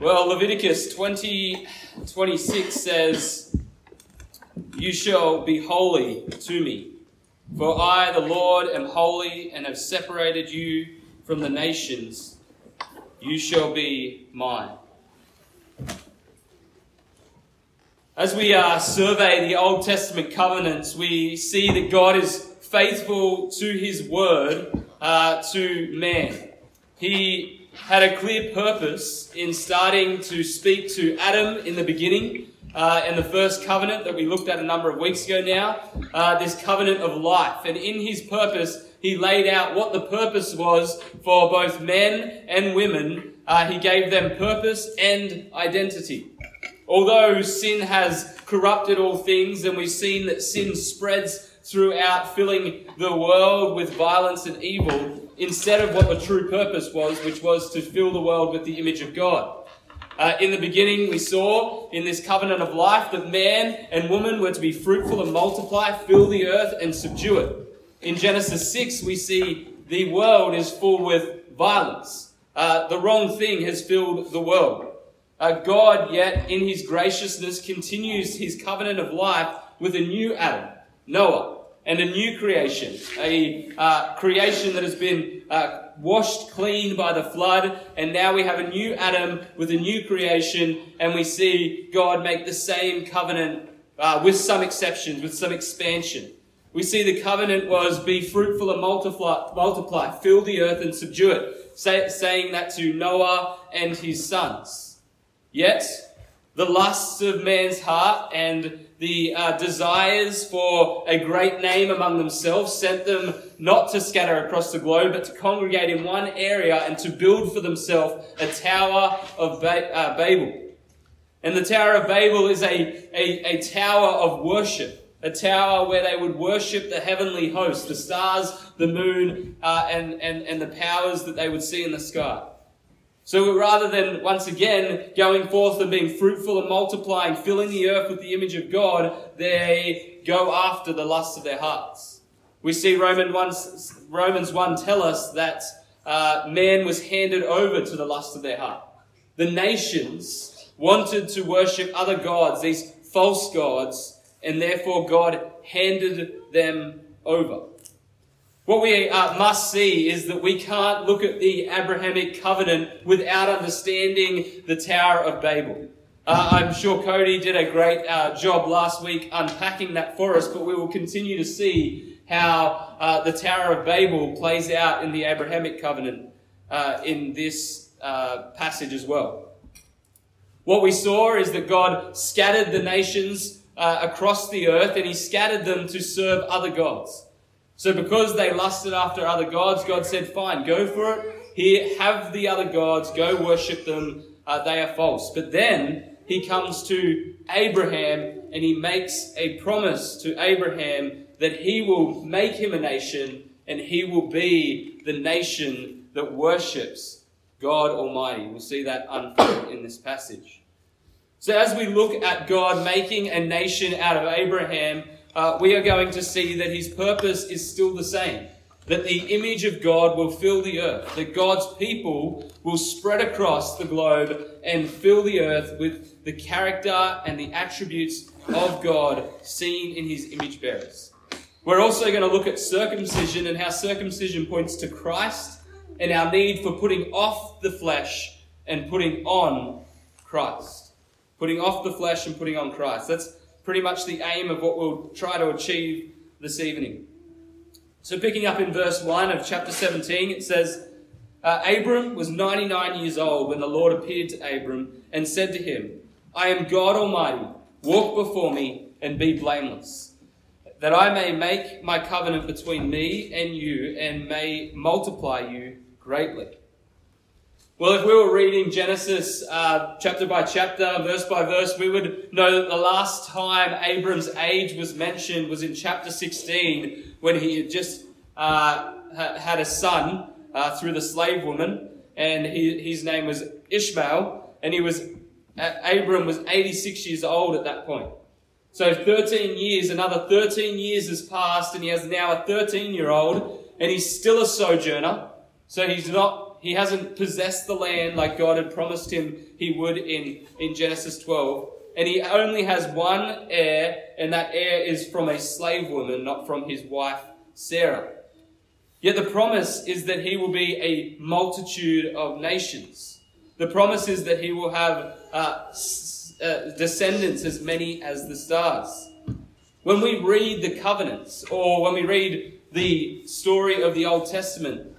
Well, Leviticus 20 26 says, You shall be holy to me, for I, the Lord, am holy and have separated you from the nations. You shall be mine. As we uh, survey the Old Testament covenants, we see that God is faithful to his word uh, to man. He had a clear purpose in starting to speak to Adam in the beginning, uh, and the first covenant that we looked at a number of weeks ago now, uh, this covenant of life. And in his purpose, he laid out what the purpose was for both men and women. Uh, he gave them purpose and identity. Although sin has corrupted all things, and we've seen that sin spreads throughout, filling the world with violence and evil, instead of what the true purpose was, which was to fill the world with the image of God. Uh, in the beginning, we saw in this covenant of life that man and woman were to be fruitful and multiply, fill the earth, and subdue it. In Genesis 6, we see the world is full with violence. Uh, the wrong thing has filled the world. Uh, God, yet, in his graciousness, continues his covenant of life with a new Adam, Noah, and a new creation, a uh, creation that has been uh, washed clean by the flood, and now we have a new Adam with a new creation, and we see God make the same covenant uh, with some exceptions, with some expansion. We see the covenant was be fruitful and multiply, multiply fill the earth and subdue it, say, saying that to Noah and his sons. Yet, the lusts of man's heart and the uh, desires for a great name among themselves sent them not to scatter across the globe, but to congregate in one area and to build for themselves a tower of ba- uh, Babel. And the Tower of Babel is a, a, a tower of worship, a tower where they would worship the heavenly host, the stars, the moon, uh, and, and, and the powers that they would see in the sky. So rather than once again going forth and being fruitful and multiplying, filling the earth with the image of God, they go after the lusts of their hearts. We see Roman 1, Romans 1 tell us that uh, man was handed over to the lust of their heart. The nations wanted to worship other gods, these false gods, and therefore God handed them over. What we uh, must see is that we can't look at the Abrahamic covenant without understanding the Tower of Babel. Uh, I'm sure Cody did a great uh, job last week unpacking that for us, but we will continue to see how uh, the Tower of Babel plays out in the Abrahamic covenant uh, in this uh, passage as well. What we saw is that God scattered the nations across the earth and he scattered them to serve other gods. So because they lusted after other gods, God said, fine, go for it. Here, have the other gods, go worship them. Uh, they are false. But then he comes to Abraham and he makes a promise to Abraham that he will make him a nation and he will be the nation that worships God Almighty. We'll see that unfold in this passage. So as we look at God making a nation out of Abraham, uh, we are going to see that his purpose is still the same. That the image of God will fill the earth. That God's people will spread across the globe and fill the earth with the character and the attributes of God seen in his image bearers. We're also going to look at circumcision and how circumcision points to Christ and our need for putting off the flesh and putting on Christ. Putting off the flesh and putting on Christ. That's pretty much the aim of what we'll try to achieve this evening. So, picking up in verse 1 of chapter 17, it says, uh, Abram was 99 years old when the Lord appeared to Abram and said to him, I am God Almighty, walk before me and be blameless, that I may make my covenant between me and you and may multiply you greatly. Well, if we were reading Genesis uh, chapter by chapter, verse by verse, we would know that the last time Abram's age was mentioned was in chapter 16 when he had just uh, had a son uh, through the slave woman, and he, his name was Ishmael, and he was Abram was 86 years old at that point. So 13 years, another 13 years has passed, and he has now a 13 year old, and he's still a sojourner. So he's not he hasn't possessed the land like God had promised him he would in, in Genesis 12. And he only has one heir, and that heir is from a slave woman, not from his wife Sarah. Yet the promise is that he will be a multitude of nations. The promise is that he will have uh, uh, descendants as many as the stars. When we read the covenants, or when we read the story of the Old Testament,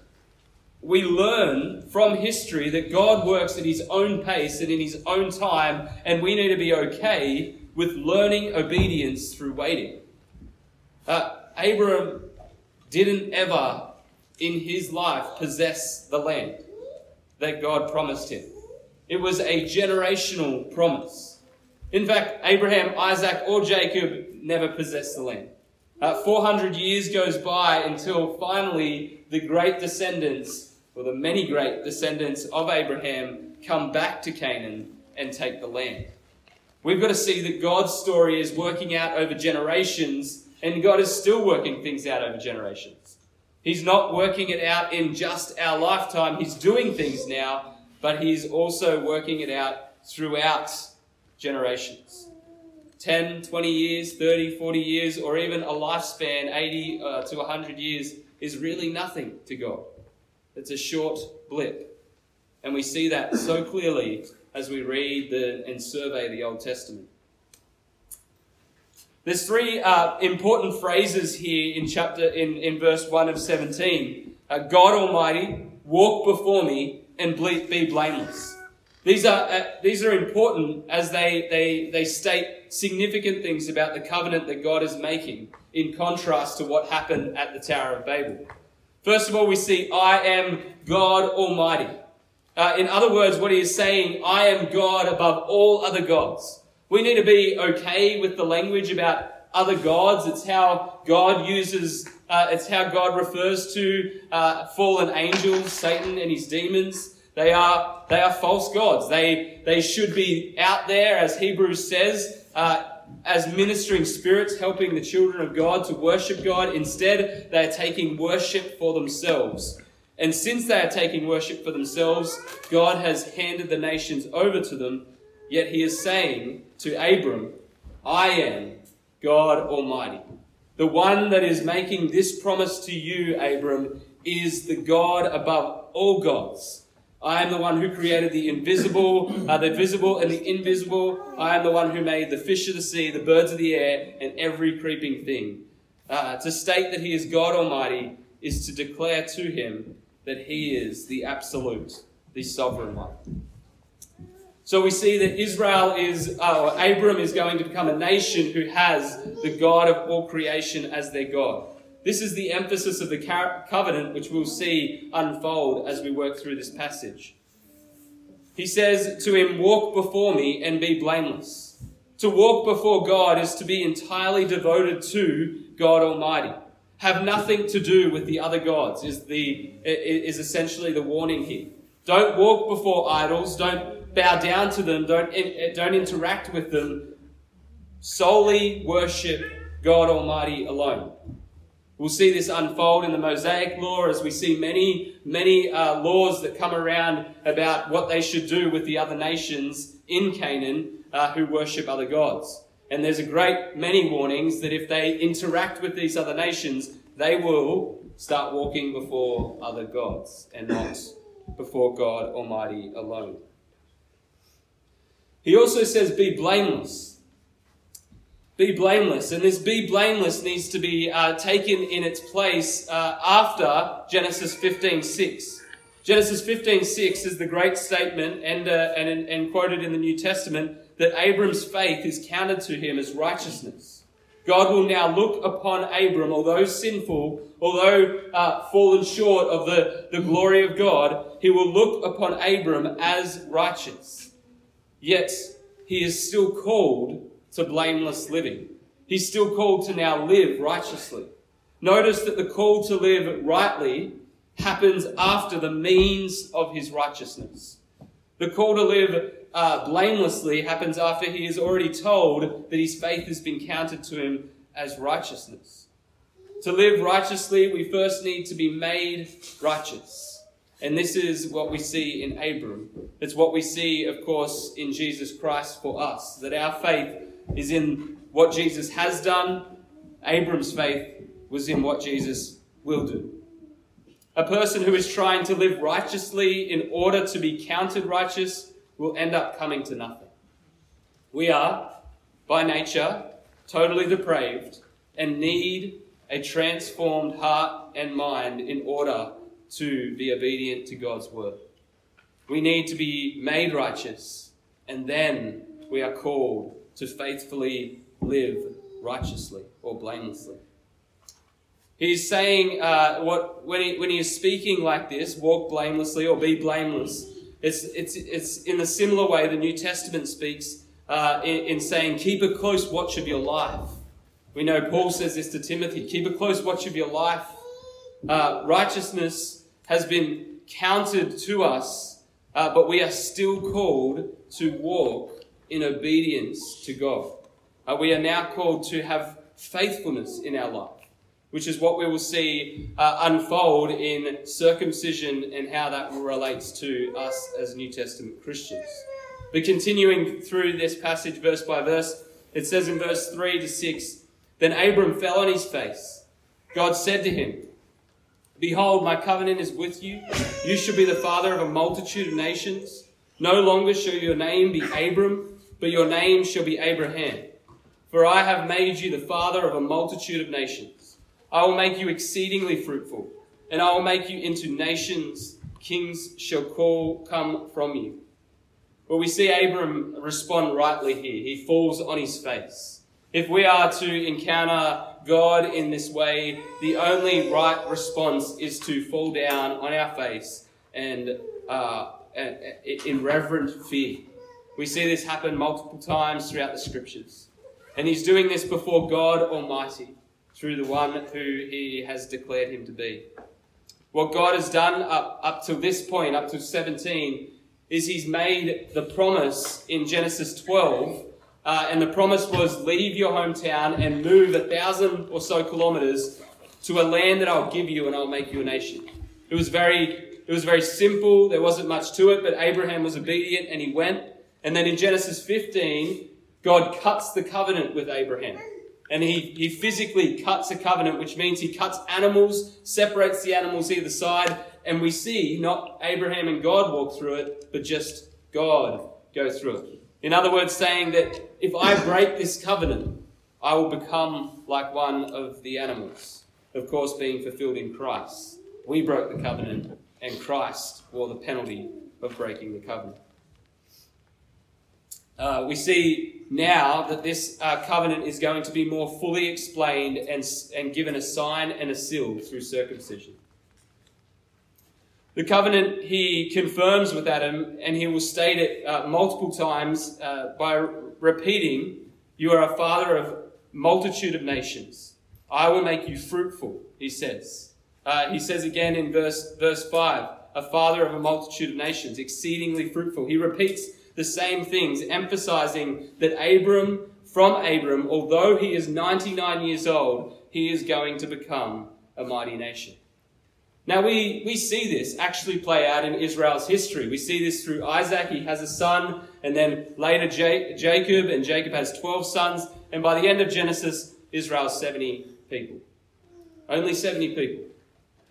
we learn from history that God works at his own pace and in his own time, and we need to be okay with learning obedience through waiting. Uh, Abram didn't ever in his life possess the land that God promised him. It was a generational promise. In fact, Abraham, Isaac, or Jacob never possessed the land. Uh, 400 years goes by until finally the great descendants, or the many great descendants of Abraham, come back to Canaan and take the land. We've got to see that God's story is working out over generations, and God is still working things out over generations. He's not working it out in just our lifetime, He's doing things now, but He's also working it out throughout generations. 10, 20 years, 30, 40 years, or even a lifespan, 80 uh, to 100 years, is really nothing to God. It's a short blip. And we see that so clearly as we read the, and survey the Old Testament. There's three uh, important phrases here in chapter in, in verse 1 of 17. Uh, God Almighty, walk before me and be blameless. These are, uh, these are important as they, they, they state significant things about the covenant that God is making in contrast to what happened at the Tower of Babel. First of all, we see, I am God Almighty. Uh, in other words, what he is saying, I am God above all other gods. We need to be okay with the language about other gods. It's how God uses, uh, it's how God refers to uh, fallen angels, Satan and his demons. They are, they are false gods. They, they should be out there, as Hebrews says, uh, as ministering spirits helping the children of God to worship God. Instead, they are taking worship for themselves. And since they are taking worship for themselves, God has handed the nations over to them. Yet he is saying to Abram, I am God Almighty. The one that is making this promise to you, Abram, is the God above all gods. I am the one who created the invisible, uh, the visible and the invisible. I am the one who made the fish of the sea, the birds of the air, and every creeping thing. Uh, to state that he is God Almighty is to declare to him that he is the absolute, the sovereign one. So we see that Israel is, uh, Abram is going to become a nation who has the God of all creation as their God. This is the emphasis of the covenant, which we'll see unfold as we work through this passage. He says to him, Walk before me and be blameless. To walk before God is to be entirely devoted to God Almighty. Have nothing to do with the other gods, is, the, is essentially the warning here. Don't walk before idols. Don't bow down to them. Don't, eh, don't interact with them. Solely worship God Almighty alone. We'll see this unfold in the Mosaic law as we see many, many uh, laws that come around about what they should do with the other nations in Canaan uh, who worship other gods. And there's a great many warnings that if they interact with these other nations, they will start walking before other gods and not before God Almighty alone. He also says, Be blameless. Be blameless. And this be blameless needs to be uh, taken in its place uh, after Genesis 15.6. Genesis 15.6 is the great statement and, uh, and, and quoted in the New Testament that Abram's faith is counted to him as righteousness. God will now look upon Abram, although sinful, although uh, fallen short of the, the glory of God, he will look upon Abram as righteous. Yet he is still called to blameless living. He's still called to now live righteously. Notice that the call to live rightly happens after the means of his righteousness. The call to live uh, blamelessly happens after he is already told that his faith has been counted to him as righteousness. To live righteously, we first need to be made righteous. And this is what we see in Abram. It's what we see, of course, in Jesus Christ for us. That our faith is in what Jesus has done. Abram's faith was in what Jesus will do. A person who is trying to live righteously in order to be counted righteous will end up coming to nothing. We are, by nature, totally depraved and need a transformed heart and mind in order to be obedient to God's word. We need to be made righteous, and then we are called to faithfully live righteously or blamelessly. He's saying uh, what when he when he is speaking like this, walk blamelessly or be blameless. It's it's it's in a similar way the New Testament speaks uh, in, in saying, keep a close watch of your life. We know Paul says this to Timothy: keep a close watch of your life. Uh, righteousness has been counted to us, uh, but we are still called to walk in obedience to God. Uh, we are now called to have faithfulness in our life which is what we will see uh, unfold in circumcision and how that relates to us as New Testament Christians. But continuing through this passage verse by verse, it says in verse 3 to 6 Then Abram fell on his face. God said to him, Behold, my covenant is with you. You shall be the father of a multitude of nations. No longer shall your name be Abram, but your name shall be Abraham. For I have made you the father of a multitude of nations. I will make you exceedingly fruitful, and I will make you into nations. Kings shall call come from you. Well, we see Abram respond rightly here. He falls on his face. If we are to encounter God in this way, the only right response is to fall down on our face and uh, in reverent fear. We see this happen multiple times throughout the scriptures. And he's doing this before God Almighty through the one who he has declared him to be. What God has done up, up to this point, up to 17, is he's made the promise in Genesis 12. Uh, and the promise was leave your hometown and move a thousand or so kilometers to a land that I'll give you and I'll make you a nation. It was very, it was very simple. There wasn't much to it, but Abraham was obedient and he went. And then in Genesis 15, God cuts the covenant with Abraham. And he, he physically cuts a covenant, which means he cuts animals, separates the animals either side, and we see not Abraham and God walk through it, but just God go through it. In other words, saying that if I break this covenant, I will become like one of the animals. Of course, being fulfilled in Christ. We broke the covenant, and Christ bore the penalty of breaking the covenant. Uh, we see now that this uh, covenant is going to be more fully explained and, and given a sign and a seal through circumcision. The covenant he confirms with Adam, and he will state it uh, multiple times uh, by repeating, You are a father of multitude of nations. I will make you fruitful, he says. Uh, he says again in verse, verse 5, a father of a multitude of nations, exceedingly fruitful. He repeats the same things, emphasizing that Abram, from Abram, although he is 99 years old, he is going to become a mighty nation. Now, we, we see this actually play out in Israel's history. We see this through Isaac. He has a son, and then later Jacob, and Jacob has 12 sons. And by the end of Genesis, Israel's 70 people. Only 70 people.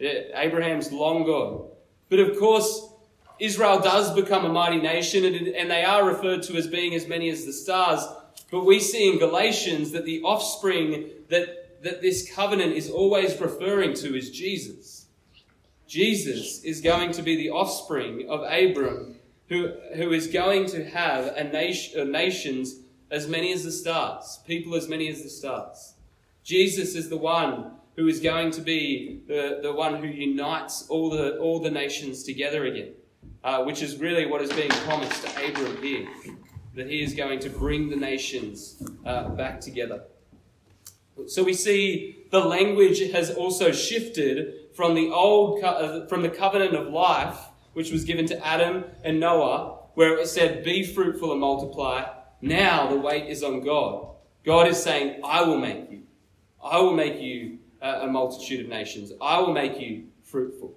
Abraham's long gone. But of course, Israel does become a mighty nation, and, they are referred to as being as many as the stars. But we see in Galatians that the offspring that, that this covenant is always referring to is Jesus. Jesus is going to be the offspring of Abram, who, who is going to have a nation, uh, nations as many as the stars, people as many as the stars. Jesus is the one who is going to be the, the one who unites all the, all the nations together again uh, which is really what is being promised to Abram here that he is going to bring the nations uh, back together. So we see the language has also shifted from the old uh, from the covenant of life, which was given to Adam and Noah, where it said, "Be fruitful and multiply." Now the weight is on God. God is saying, "I will make you. I will make you a multitude of nations. I will make you fruitful."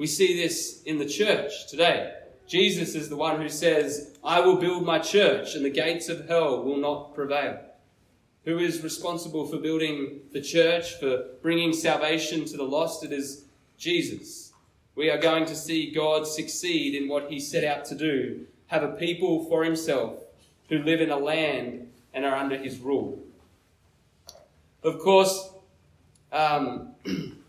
We see this in the church today. Jesus is the one who says, I will build my church, and the gates of hell will not prevail. Who is responsible for building the church, for bringing salvation to the lost? It is Jesus. We are going to see God succeed in what he set out to do have a people for himself who live in a land and are under his rule. Of course, um,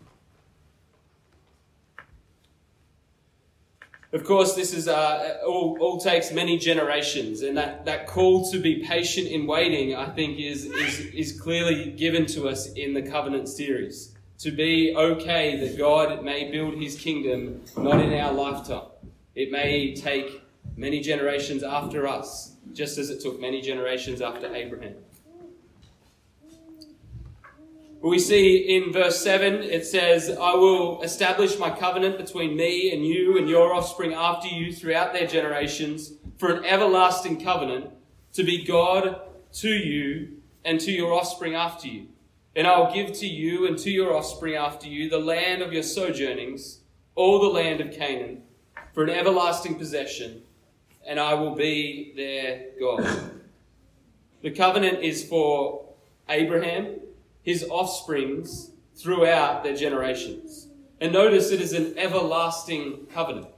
Of course, this is uh, all, all takes many generations, and that, that call to be patient in waiting, I think, is, is, is clearly given to us in the covenant series. To be okay that God may build his kingdom not in our lifetime. It may take many generations after us, just as it took many generations after Abraham. We see in verse 7, it says, I will establish my covenant between me and you and your offspring after you throughout their generations for an everlasting covenant to be God to you and to your offspring after you. And I will give to you and to your offspring after you the land of your sojournings, all the land of Canaan, for an everlasting possession, and I will be their God. The covenant is for Abraham his offsprings throughout their generations. And notice it is an everlasting covenant.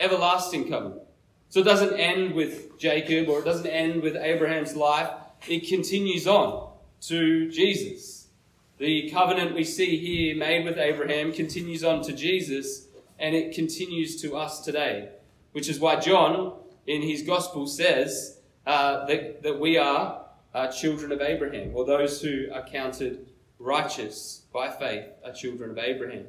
Everlasting covenant. So it doesn't end with Jacob or it doesn't end with Abraham's life. It continues on to Jesus. The covenant we see here made with Abraham continues on to Jesus and it continues to us today, which is why John in his gospel says uh, that, that we are are children of Abraham, or those who are counted righteous by faith are children of Abraham.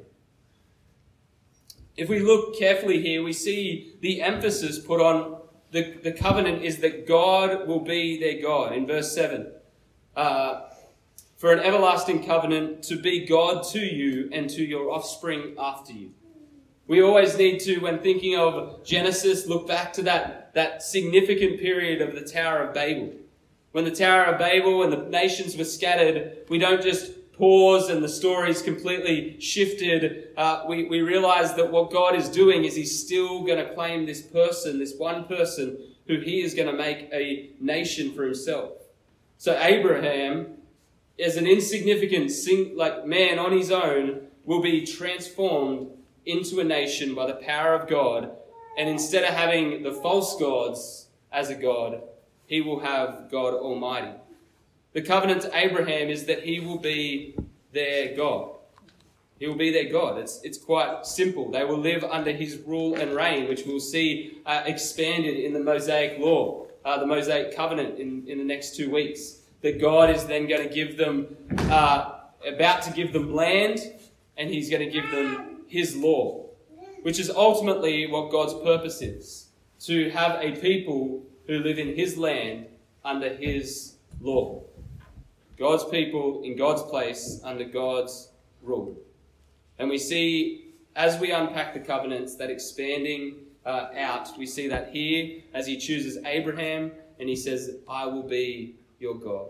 If we look carefully here, we see the emphasis put on the, the covenant is that God will be their God. In verse 7, uh, for an everlasting covenant to be God to you and to your offspring after you. We always need to, when thinking of Genesis, look back to that, that significant period of the Tower of Babel when the Tower of Babel and the nations were scattered, we don't just pause and the story's completely shifted. Uh, we, we realize that what God is doing is He's still going to claim this person, this one person, who He is going to make a nation for Himself. So Abraham, as an insignificant sing, like man on his own, will be transformed into a nation by the power of God. And instead of having the false gods as a God, he will have God Almighty. The covenant to Abraham is that he will be their God. He will be their God. It's, it's quite simple. They will live under his rule and reign, which we'll see uh, expanded in the Mosaic law, uh, the Mosaic covenant in, in the next two weeks. That God is then going to give them, uh, about to give them land, and he's going to give them his law, which is ultimately what God's purpose is to have a people who live in his land under his law. God's people in God's place under God's rule. And we see, as we unpack the covenants, that expanding uh, out. We see that here as he chooses Abraham and he says, I will be your God.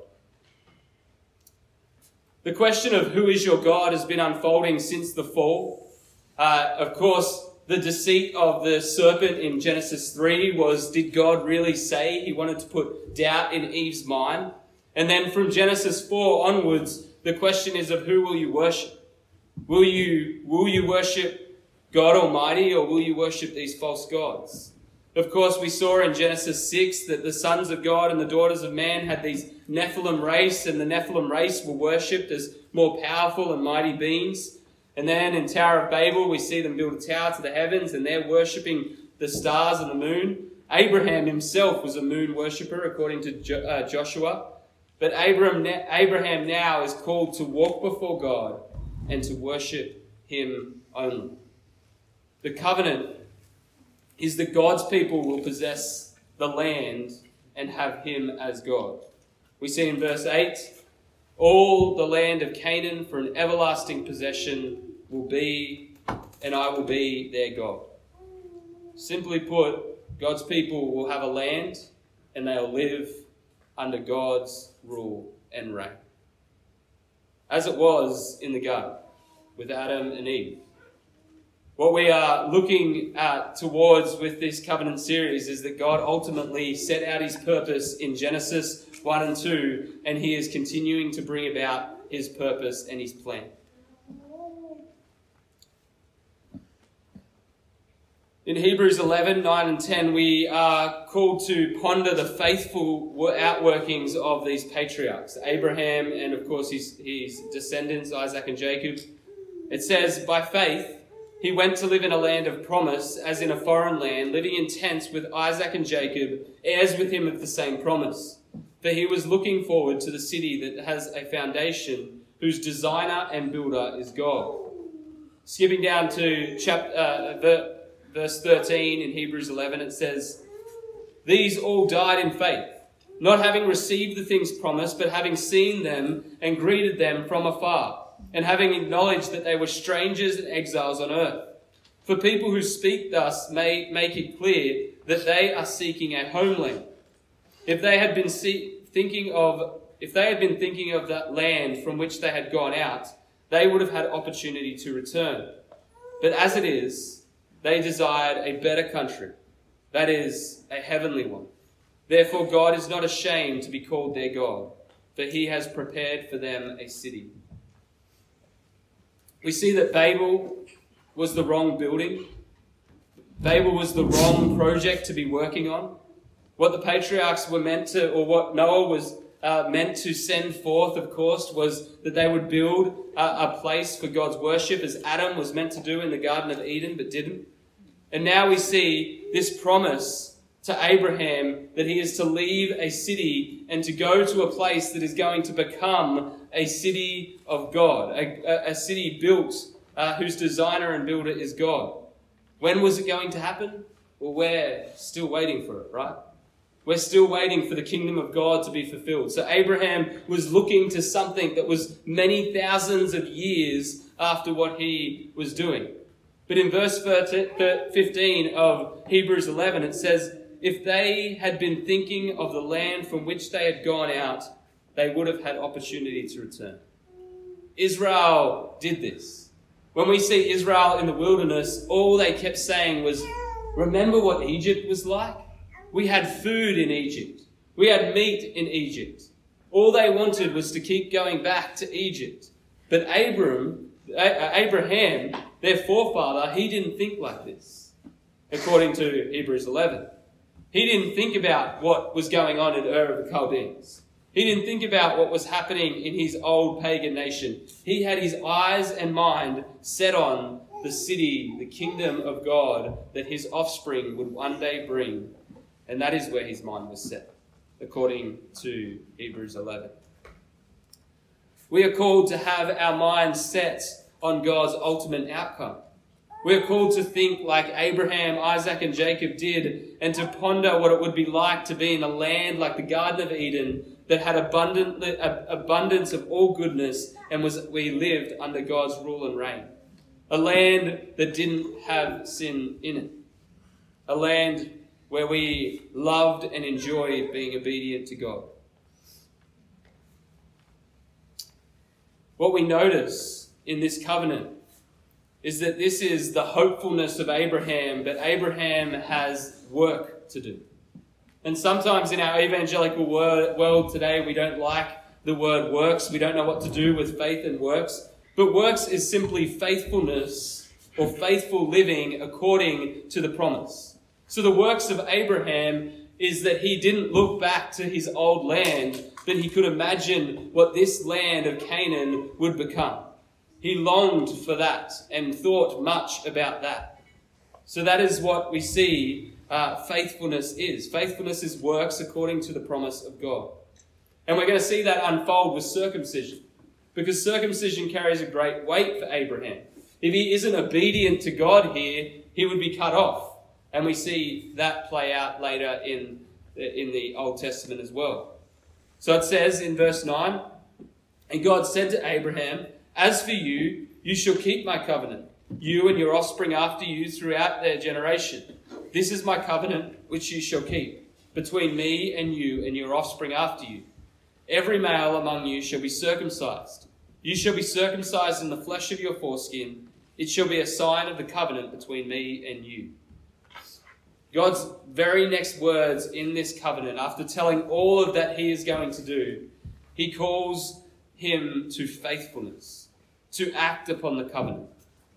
The question of who is your God has been unfolding since the fall. Uh, of course, the deceit of the serpent in Genesis 3 was did God really say he wanted to put doubt in Eve's mind? And then from Genesis 4 onwards, the question is of who will you worship? Will you, will you worship God Almighty or will you worship these false gods? Of course, we saw in Genesis 6 that the sons of God and the daughters of man had these Nephilim race, and the Nephilim race were worshipped as more powerful and mighty beings. And then in Tower of Babel, we see them build a tower to the heavens and they're worshipping the stars and the moon. Abraham himself was a moon worshipper, according to jo- uh, Joshua. But Abraham, Abraham now is called to walk before God and to worship him only. The covenant is that God's people will possess the land and have him as God. We see in verse 8 all the land of Canaan for an everlasting possession will be, and I will be their God. Simply put, God's people will have a land and they'll live under God's rule and reign. As it was in the garden with Adam and Eve. What we are looking uh, towards with this covenant series is that God ultimately set out his purpose in Genesis 1 and 2, and he is continuing to bring about his purpose and his plan. In Hebrews 11, 9 and 10, we are called to ponder the faithful outworkings of these patriarchs, Abraham and, of course, his, his descendants, Isaac and Jacob. It says, By faith, he went to live in a land of promise, as in a foreign land, living in tents with Isaac and Jacob, heirs with him of the same promise. For he was looking forward to the city that has a foundation, whose designer and builder is God. Skipping down to chapter, uh, verse 13 in Hebrews 11, it says, These all died in faith, not having received the things promised, but having seen them and greeted them from afar, and having acknowledged that they were strangers and exiles on earth. For people who speak thus may make it clear that they are seeking a homeland. If they had been see- thinking of if they had been thinking of that land from which they had gone out, they would have had opportunity to return. But as it is, they desired a better country, that is, a heavenly one. Therefore, God is not ashamed to be called their God, for he has prepared for them a city. We see that Babel was the wrong building. Babel was the wrong project to be working on. What the patriarchs were meant to, or what Noah was uh, meant to send forth, of course, was that they would build a, a place for God's worship, as Adam was meant to do in the Garden of Eden, but didn't. And now we see this promise to Abraham that he is to leave a city and to go to a place that is going to become a city of God, a, a city built uh, whose designer and builder is God. When was it going to happen? Well, we're still waiting for it, right? We're still waiting for the kingdom of God to be fulfilled. So Abraham was looking to something that was many thousands of years after what he was doing. But in verse 15 of Hebrews 11, it says, If they had been thinking of the land from which they had gone out, they would have had opportunity to return. Israel did this. When we see Israel in the wilderness, all they kept saying was, Remember what Egypt was like? We had food in Egypt. We had meat in Egypt. All they wanted was to keep going back to Egypt. But Abram, uh, Abraham their forefather, he didn't think like this, according to Hebrews 11. He didn't think about what was going on in Ur of the Chaldeans. He didn't think about what was happening in his old pagan nation. He had his eyes and mind set on the city, the kingdom of God that his offspring would one day bring. And that is where his mind was set, according to Hebrews 11. We are called to have our minds set on God's ultimate outcome. We're called to think like Abraham, Isaac, and Jacob did, and to ponder what it would be like to be in a land like the Garden of Eden that had abundant, abundance of all goodness and was we lived under God's rule and reign. A land that didn't have sin in it. A land where we loved and enjoyed being obedient to God. What we notice in this covenant is that this is the hopefulness of Abraham, but Abraham has work to do. And sometimes in our evangelical world today, we don't like the word works. We don't know what to do with faith and works. But works is simply faithfulness or faithful living according to the promise. So the works of Abraham is that he didn't look back to his old land, but he could imagine what this land of Canaan would become. He longed for that and thought much about that. So that is what we see uh, faithfulness is. Faithfulness is works according to the promise of God. And we're going to see that unfold with circumcision. Because circumcision carries a great weight for Abraham. If he isn't obedient to God here, he would be cut off. And we see that play out later in, in the Old Testament as well. So it says in verse 9, And God said to Abraham, as for you, you shall keep my covenant, you and your offspring after you throughout their generation. This is my covenant which you shall keep between me and you and your offspring after you. Every male among you shall be circumcised. You shall be circumcised in the flesh of your foreskin, It shall be a sign of the covenant between me and you. God's very next words in this covenant, after telling all of that he is going to do, he calls him to faithfulness, to act upon the covenant.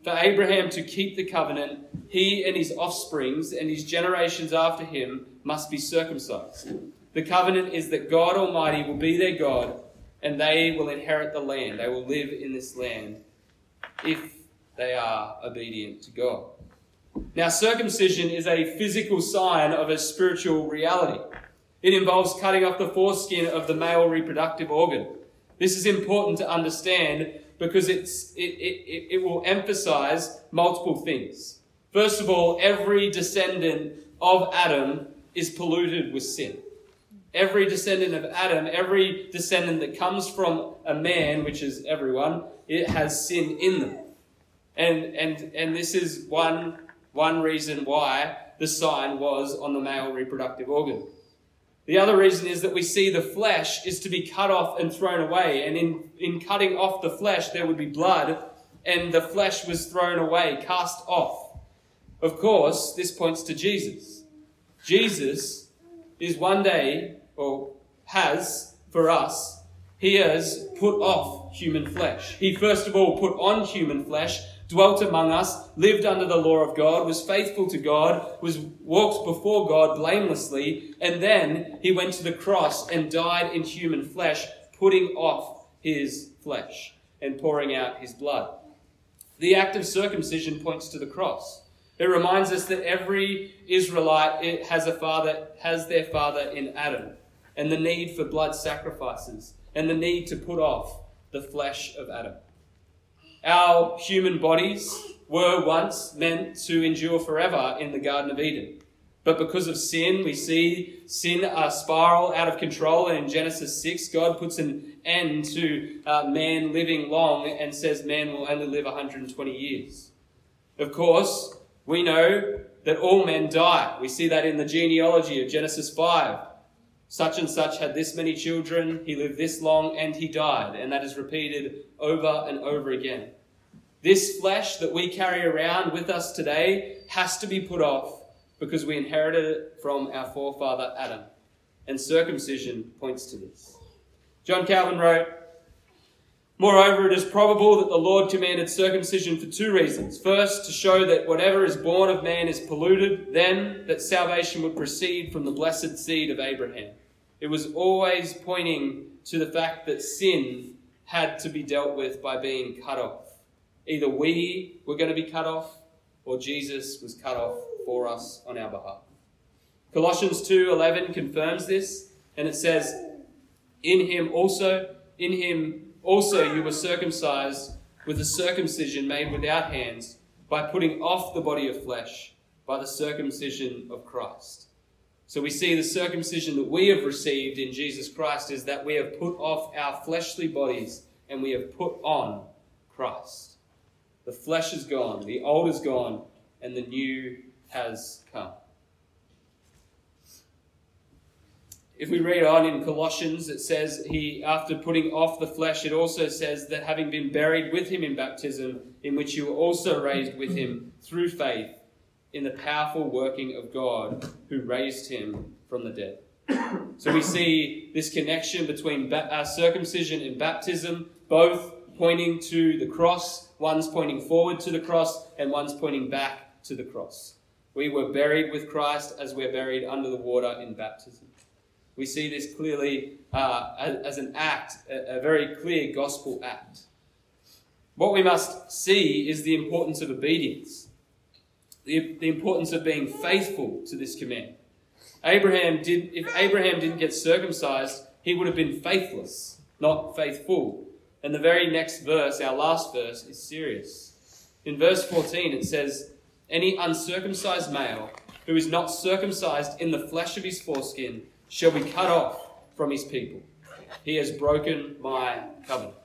For Abraham to keep the covenant, he and his offsprings and his generations after him must be circumcised. The covenant is that God Almighty will be their God and they will inherit the land. They will live in this land if they are obedient to God. Now, circumcision is a physical sign of a spiritual reality. It involves cutting off the foreskin of the male reproductive organ. This is important to understand because it's, it, it, it will emphasize multiple things. First of all, every descendant of Adam is polluted with sin. Every descendant of Adam, every descendant that comes from a man, which is everyone, it has sin in them. And, and, and this is one, one reason why the sign was on the male reproductive organ. The other reason is that we see the flesh is to be cut off and thrown away. And in, in cutting off the flesh, there would be blood, and the flesh was thrown away, cast off. Of course, this points to Jesus. Jesus is one day, or has for us, he has put off human flesh. He first of all put on human flesh dwelt among us, lived under the law of God, was faithful to God, was walked before God blamelessly, and then he went to the cross and died in human flesh, putting off his flesh and pouring out his blood. The act of circumcision points to the cross. It reminds us that every Israelite has a father, has their father in Adam, and the need for blood sacrifices, and the need to put off the flesh of Adam. Our human bodies were once meant to endure forever in the Garden of Eden. But because of sin, we see sin uh, spiral out of control. And in Genesis 6, God puts an end to uh, man living long and says man will only live 120 years. Of course, we know that all men die. We see that in the genealogy of Genesis 5. Such and such had this many children, he lived this long, and he died. And that is repeated over and over again. This flesh that we carry around with us today has to be put off because we inherited it from our forefather Adam. And circumcision points to this. John Calvin wrote, Moreover, it is probable that the Lord commanded circumcision for two reasons. First, to show that whatever is born of man is polluted, then, that salvation would proceed from the blessed seed of Abraham. It was always pointing to the fact that sin had to be dealt with by being cut off. Either we were going to be cut off, or Jesus was cut off for us on our behalf. Colossians 2:11 confirms this, and it says, "In him also, in him also you were circumcised with a circumcision made without hands, by putting off the body of flesh by the circumcision of Christ." So we see the circumcision that we have received in Jesus Christ is that we have put off our fleshly bodies and we have put on Christ. The flesh is gone, the old is gone, and the new has come. If we read on in Colossians, it says he, after putting off the flesh, it also says that having been buried with him in baptism, in which you were also raised with him through faith in the powerful working of God who raised him from the dead. So we see this connection between ba- circumcision and baptism, both pointing to the cross, one's pointing forward to the cross, and one's pointing back to the cross. We were buried with Christ as we're buried under the water in baptism. We see this clearly uh, as, an act, a very clear gospel act. What we must see is the importance of obedience the, the importance of being faithful to this command. Abraham did, if Abraham didn't get circumcised, he would have been faithless, not faithful. And the very next verse, our last verse, is serious. In verse 14, it says, Any uncircumcised male who is not circumcised in the flesh of his foreskin shall be cut off from his people. He has broken my covenant.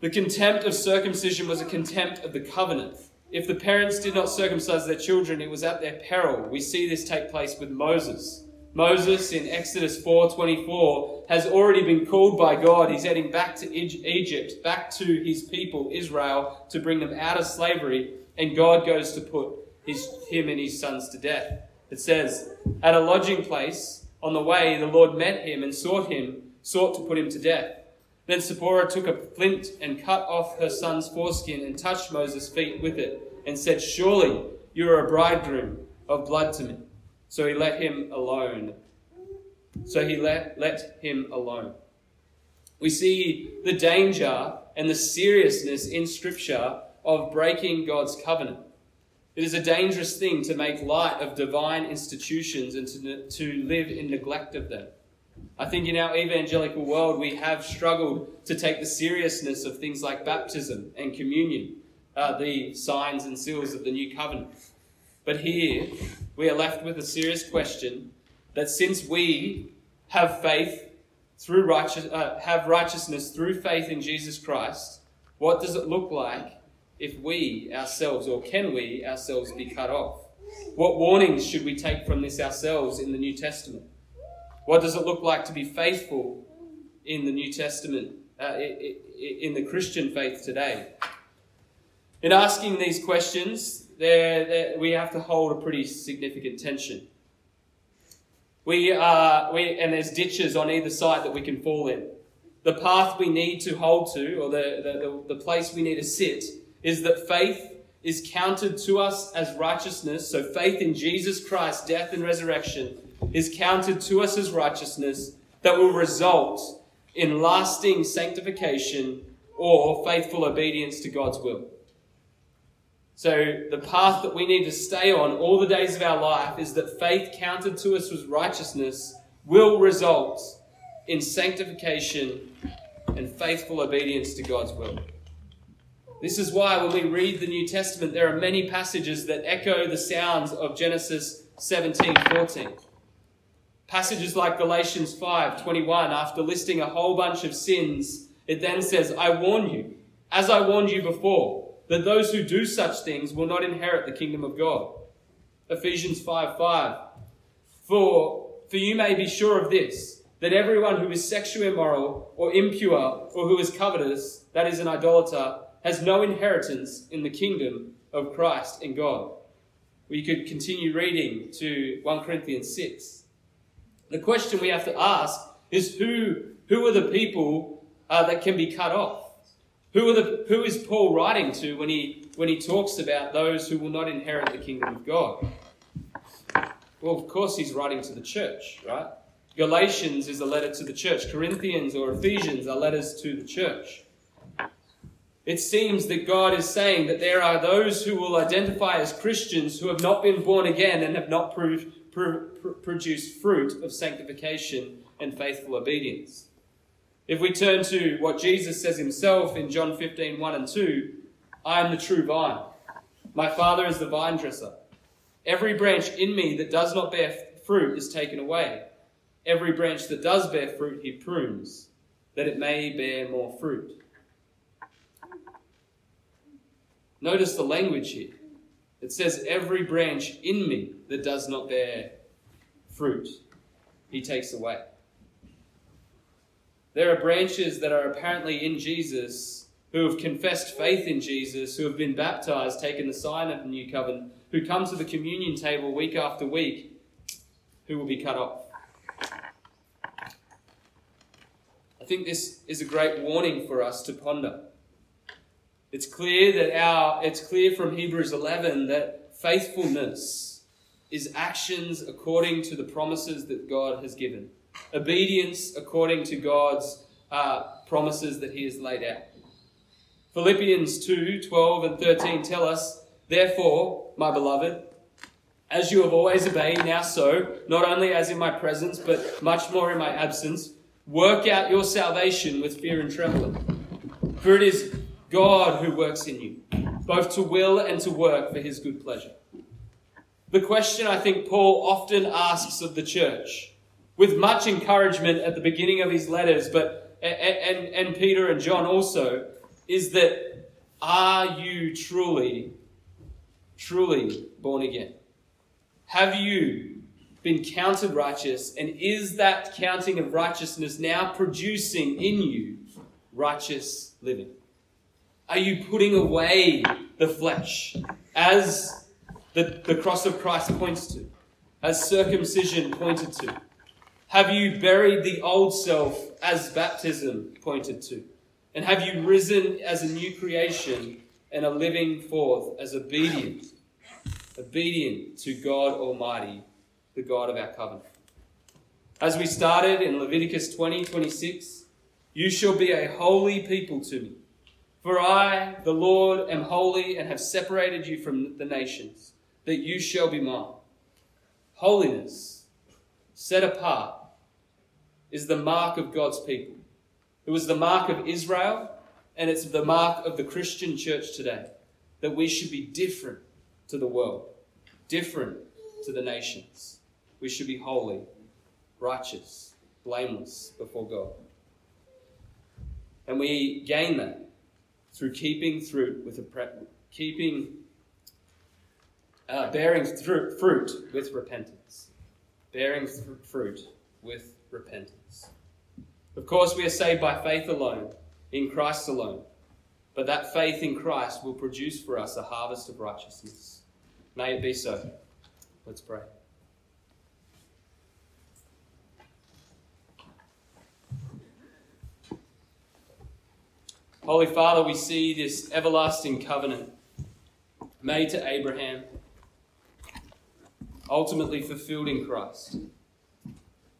The contempt of circumcision was a contempt of the covenant. If the parents did not circumcise their children, it was at their peril. We see this take place with Moses. Moses in Exodus 4:24 has already been called by God. He's heading back to Egypt, back to his people Israel to bring them out of slavery, and God goes to put his, him and his sons to death. It says, "At a lodging place on the way the Lord met him and sought him, sought to put him to death. Then Zipporah took a flint and cut off her son's foreskin and touched Moses' feet with it, and said, Surely you are a bridegroom of blood to me. So he let him alone. So he let, let him alone. We see the danger and the seriousness in Scripture of breaking God's covenant. It is a dangerous thing to make light of divine institutions and to, to live in neglect of them. I think in our evangelical world, we have struggled to take the seriousness of things like baptism and communion, uh, the signs and seals of the new covenant. But here, we are left with a serious question that since we have faith through righteous, uh, have righteousness through faith in Jesus Christ, what does it look like if we ourselves, or can we ourselves, be cut off? What warnings should we take from this ourselves in the New Testament? What does it look like to be faithful in the New Testament, uh, in the Christian faith today? In asking these questions, there, there, we have to hold a pretty significant tension. We are, we, and there's ditches on either side that we can fall in. The path we need to hold to, or the, the, the place we need to sit, is that faith is counted to us as righteousness. So faith in Jesus Christ, death and resurrection, is counted to us as righteousness that will result in lasting sanctification or faithful obedience to God's will. So, the path that we need to stay on all the days of our life is that faith counted to us as righteousness will result in sanctification and faithful obedience to God's will. This is why when we read the New Testament, there are many passages that echo the sounds of Genesis 17 14. Passages like Galatians 5 21, after listing a whole bunch of sins, it then says, I warn you, as I warned you before that those who do such things will not inherit the kingdom of God. Ephesians 5 5. For, for you may be sure of this, that everyone who is sexually immoral or impure or who is covetous, that is an idolater, has no inheritance in the kingdom of Christ and God. We could continue reading to 1 Corinthians 6. The question we have to ask is who, who are the people uh, that can be cut off? Who, are the, who is Paul writing to when he, when he talks about those who will not inherit the kingdom of God? Well, of course, he's writing to the church, right? Galatians is a letter to the church. Corinthians or Ephesians are letters to the church. It seems that God is saying that there are those who will identify as Christians who have not been born again and have not proved, produced fruit of sanctification and faithful obedience. If we turn to what Jesus says himself in John 15, 1 and 2, I am the true vine. My Father is the vine dresser. Every branch in me that does not bear fruit is taken away. Every branch that does bear fruit, he prunes, that it may bear more fruit. Notice the language here. It says, Every branch in me that does not bear fruit, he takes away. There are branches that are apparently in Jesus who have confessed faith in Jesus, who have been baptized, taken the sign of the new covenant, who come to the communion table week after week, who will be cut off. I think this is a great warning for us to ponder. It's clear that our it's clear from Hebrews 11 that faithfulness is actions according to the promises that God has given obedience according to God's uh, promises that He has laid out. Philippians 2 12 and 13 tell us, Therefore, my beloved, as you have always obeyed, now so, not only as in my presence, but much more in my absence, work out your salvation with fear and trembling. For it is God who works in you, both to will and to work for his good pleasure. The question I think Paul often asks of the church with much encouragement at the beginning of his letters, but and, and, Peter and John also, is that are you truly, truly born again? Have you been counted righteous? And is that counting of righteousness now producing in you righteous living? Are you putting away the flesh as the, the cross of Christ points to, as circumcision pointed to? Have you buried the old self as baptism pointed to? And have you risen as a new creation and are living forth as obedient, obedient to God Almighty, the God of our covenant? As we started in Leviticus 20 26, you shall be a holy people to me. For I, the Lord, am holy and have separated you from the nations, that you shall be mine. Holiness, set apart, is the mark of God's people. It was the mark of Israel, and it's the mark of the Christian church today that we should be different to the world, different to the nations. We should be holy, righteous, blameless before God. And we gain that through keeping fruit with a pre- keeping uh, bearing fruit with repentance, bearing fruit with repentance. Of course, we are saved by faith alone, in Christ alone, but that faith in Christ will produce for us a harvest of righteousness. May it be so. Let's pray. Holy Father, we see this everlasting covenant made to Abraham, ultimately fulfilled in Christ.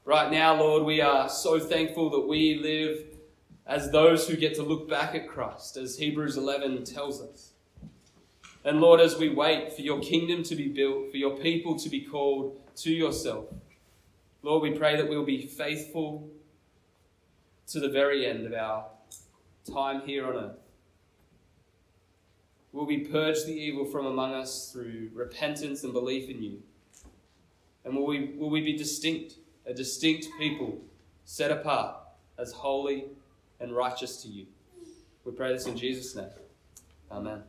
Right now, Lord, we are so thankful that we live as those who get to look back at Christ, as Hebrews 11 tells us. And Lord, as we wait for your kingdom to be built, for your people to be called to yourself, Lord, we pray that we'll be faithful to the very end of our time here on earth. Will we purge the evil from among us through repentance and belief in you? And will we, will we be distinct, a distinct people set apart as holy and righteous to you? We pray this in Jesus' name. Amen.